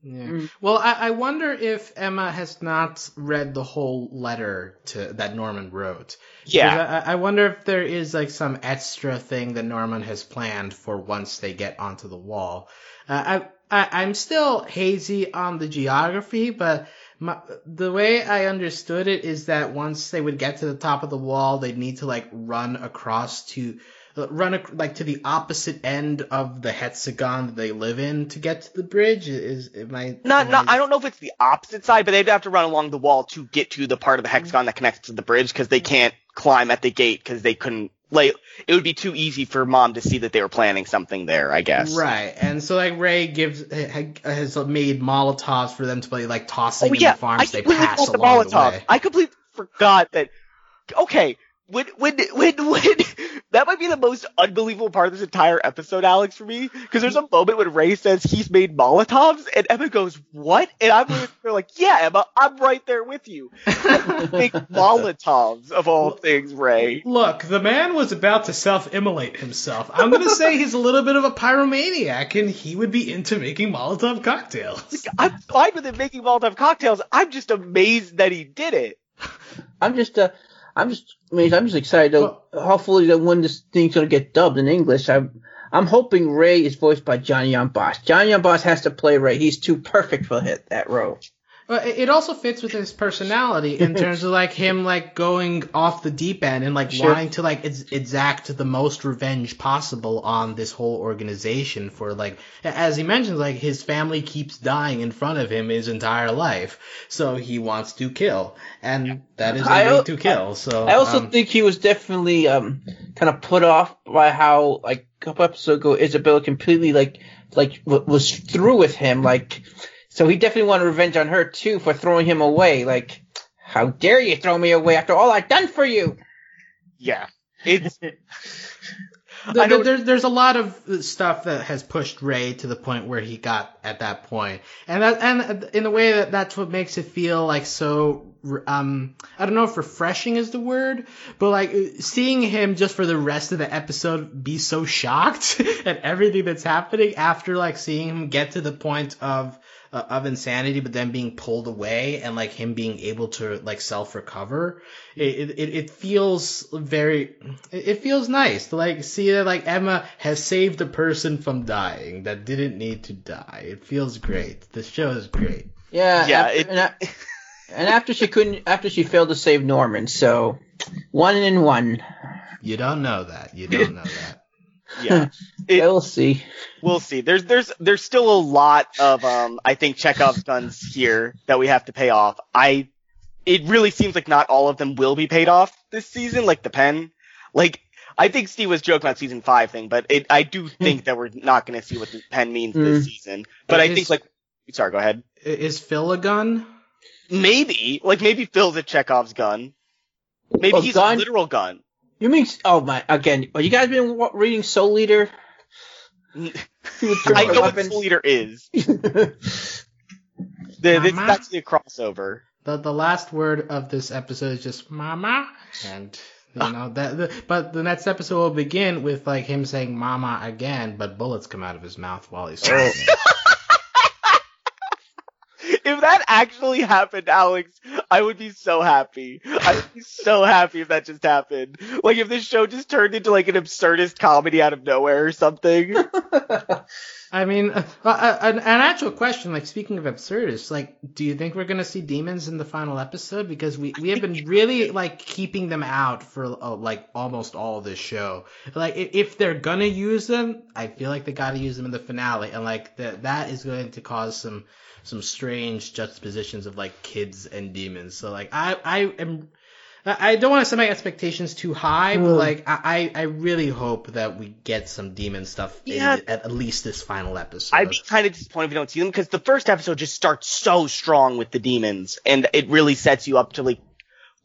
Yeah. Mm. Well, I, I wonder if Emma has not read the whole letter to that Norman wrote. Yeah. I, I wonder if there is like some extra thing that Norman has planned for once they get onto the wall. Uh, I, I I'm still hazy on the geography, but my, the way I understood it is that once they would get to the top of the wall, they'd need to like run across to run ac- like to the opposite end of the hexagon that they live in to get to the bridge. Is am I Not, am not. I don't know if it's the opposite side, but they'd have to run along the wall to get to the part of the mm-hmm. hexagon that connects to the bridge because they can't climb at the gate because they couldn't. Like, it would be too easy for mom to see that they were planning something there. I guess. Right, and so like Ray gives has made Molotovs for them to be like tossing Oh in the farms I they pass forgot the along the way. I completely forgot that. Okay, when when when when that might be the most unbelievable part of this entire episode, Alex, for me, because there's a moment when Ray says he's made Molotovs, and Emma goes, "What?" And I'm they're like, "Yeah, Emma, I'm right there with you." Make Molotovs of all things, Ray. Look, the man was about to self-immolate himself. I'm gonna say he's a little bit of a pyromaniac, and he would be into making Molotov cocktails. I'm fine with him making Molotov cocktails. I'm just amazed that he did it. I'm just uh, I'm just amazed. I'm just excited. Though, hopefully, that when this thing's gonna get dubbed in English, I'm I'm hoping Ray is voiced by Johnny Yong Bosch. Johnny Yong Bosch has to play Ray. He's too perfect for hit that role. But it it also fits with his personality in terms of like him like going off the deep end and like Sure. wanting to like ex- exact the most revenge possible on this whole organization for like as he mentions like his family keeps dying in front of him his entire life so he wants to kill and that is a I way al- to kill so I also um, think he was definitely um kind of put off by how like a couple episodes ago Isabella completely like like was through with him like so he definitely wanted revenge on her too for throwing him away. Like how dare you throw me away after all I've done for you? Yeah. It's There- I know- there's there's a lot of stuff that has pushed Ray to the point where he got at that point, and that and in a way that that's what makes it feel like so um I don't know if refreshing is the word, but like seeing him just for the rest of the episode be so shocked at everything that's happening after like seeing him get to the point of uh, of insanity, but then being pulled away and like him being able to like self recover. It, it it feels very it it feels nice to like see that like Emma has saved a person from dying that didn't need to die. It feels great. The show is great. yeah Yeah, after, it- and, a- and after she couldn't after she failed to save Norman so one in one You don't know that. You don't know that. yeah. It- we'll see We'll see. There's there's there's still a lot of um I think Chekhov's guns here that we have to pay off. I it really seems like not all of them will be paid off this season, like the pen. Like I think Steve was joking about season five thing, but it, I do think that we're not going to see what the pen means this Mm. season. But I Is- think like, sorry, go ahead. Is Phil a gun? Maybe, like maybe Phil's a Chekhov's gun. Maybe A he's gun? a literal gun. You mean? Oh my! Again, well, you guys been wa- reading Soul Eater? I know what Soul Eater is. The, this is actually a crossover. The the last word of this episode is just "mama," and you ah. know that. The, but the next episode will begin with like him saying "mama" again, but bullets come out of his mouth while he's saying it. If that actually happened, Alex, I would be so happy. I would be so happy if that just happened. Like if this show just turned into like an absurdist comedy out of nowhere or something. I mean, uh, uh, an, an actual question, like speaking of absurdists, like, do you think we're gonna see demons in the final episode? Because we, we have been really like keeping them out for uh, like almost all this show. Like, if, if they're gonna use them, I feel like they gotta use them in the finale, and like that that is going to cause some some strange juxtapositions of like kids and demons. So like, I I am. I I don't want to set my expectations too high, but Hmm. like I, I I really hope that we get some demon stuff Yeah. at, at least this final episode. I'd be kind of disappointed if we don't see them because the first episode just starts so strong with the demons and it really sets you up to like,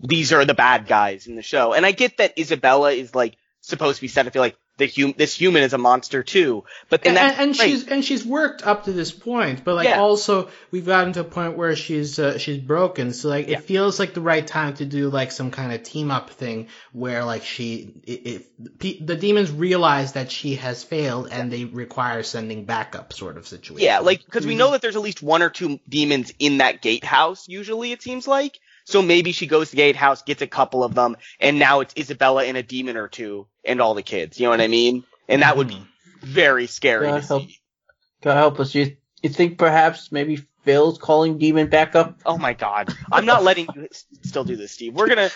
these are the bad guys in the show. And I get that Isabella is like supposed to be set to feel like the hum- this human is a monster too, but then and, and she's and she's worked up to this point, but like Yeah. also we've gotten to a point where she's uh, she's broken. So like Yeah. it feels like the right time to do like some kind of team up thing where like she if the demons realize that she has failed and they require sending backup sort of situation. Yeah, like because we Mhm. know that there's at least one or two demons in that gatehouse. Usually, it seems like. So maybe she goes to the gatehouse, gets a couple of them, and now it's Isabella and a demon or two, and all the kids. You know what I mean? And that would be mm-hmm. very scary Yeah, to help- see. God help us. You you think perhaps maybe Phil's calling Demon back up? Oh my god, I'm not letting you still do this, Steve. We're gonna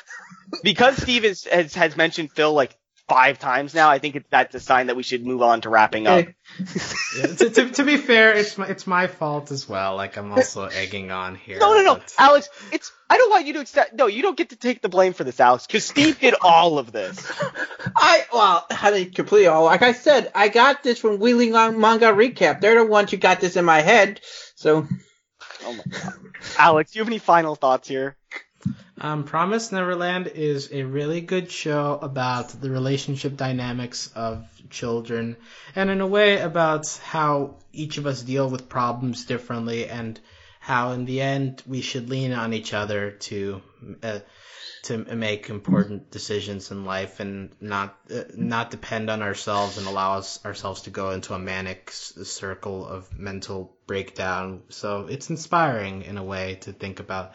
because Steve is, has has mentioned Phil like five times now. I think it, that's a sign that we should move on to wrapping up. Yeah, to, to, to be fair, it's my, it's my fault as well. Like I'm also egging on here. No, no, no, but- Alex. It's I don't want you to accept. No, you don't get to take the blame for this, Alex, because Steve did all of this. I well, I didn't completely all. Like I said, I got this from Wheeling on Manga Recap. They're the ones who got this in my head. So Oh my god. Alex, do you have any final thoughts here? Um, Promise Neverland is a really good show about the relationship dynamics of children, and in a way about how each of us deal with problems differently, and how in the end we should lean on each other to uh, to make important decisions in life, and not uh, not depend on ourselves and allow us ourselves to go into a manic s- circle of mental breakdown. So it's inspiring in a way to think about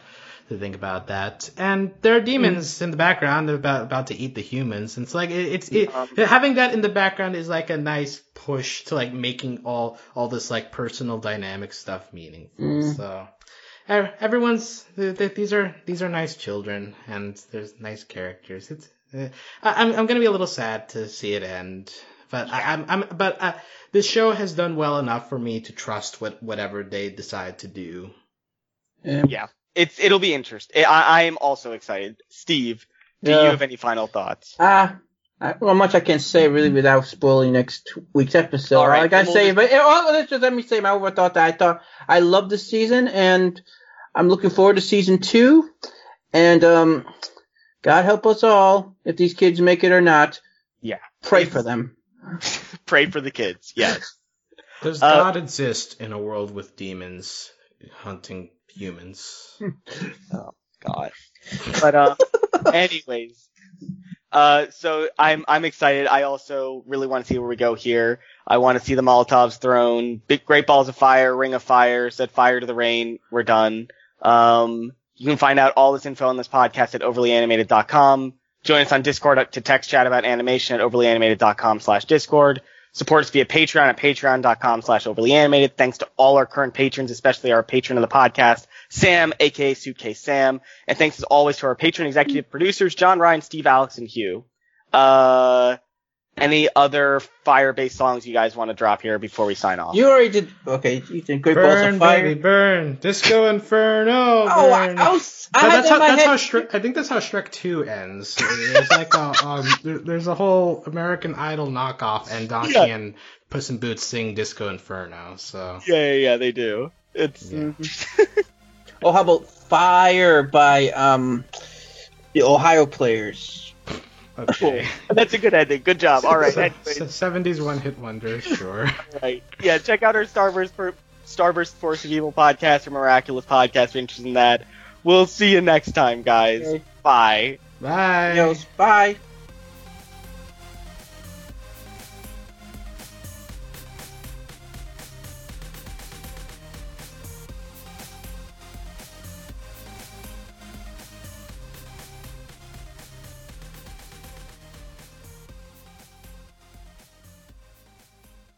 to think about that. And there are demons in the background about about to eat the humans. And it's like it, it's it, Um, having that in the background is like a nice push to like making all all this like personal dynamic stuff meaningful. Mm. So everyone's th- th- these are these are nice children and there's nice characters. It's uh, I, I'm I'm gonna be a little sad to see it end. But I, I'm, I'm, but uh, this show has done well enough for me to trust what whatever they decide to do. um, Yeah, it's it'll be interesting. I, I am also excited. Steve, do Yeah. you have any final thoughts? Ah, uh, well, much I can say really without spoiling next week's episode. All right, like I then we'll say, just- but oh, let's just let me say my overthought. That I thought I love this season, and I'm looking forward to season two. And um, God help us all if these kids make it or not. Yeah. pray for them. Pray for the kids. Yes. Does Uh, God exist in a world with demons hunting humans? Oh God. But uh, anyways, uh, so I'm I'm excited. I also really want to see where we go here. I want to see the Molotovs thrown, big great balls of fire, ring of fire, set fire to the rain. We're done. Um, you can find out all this info on this podcast at overlyanimated.com. Join us on Discord to text chat about animation at overlyanimated.com slash Discord. Support us via Patreon at patreon.com slash overlyanimated. Thanks to all our current patrons, especially our patron of the podcast, Sam, aka Suitcase Sam. And thanks as always to our patron executive producers, John Ryan, Steve, Alex, and Hugh. Uh, any other fire-based songs you guys want to drop here before we sign off? You already did. Okay, you did Great Balls Burn, of Fire. baby, burn. Disco Inferno. Oh, I, burn. I was. I But had that's how in my that's head. how Shrek, I think that's how Shrek Two ends. There's like a um, there, there's a whole American Idol knockoff, and Donkey Yeah. and Puss in Boots sing Disco Inferno. So Yeah, yeah, yeah, they do. It's Yeah. Oh, how about Fire by um the Ohio players? Okay, that's a good ending. Good job. All right. Anyways, seventies one hit wonder, sure. right. Yeah, check out our Starburst for Starburst Force of Evil podcast or Miraculous podcast if you're interested in that. We'll see you next time, guys. Okay. Bye. Bye. Adios. Bye.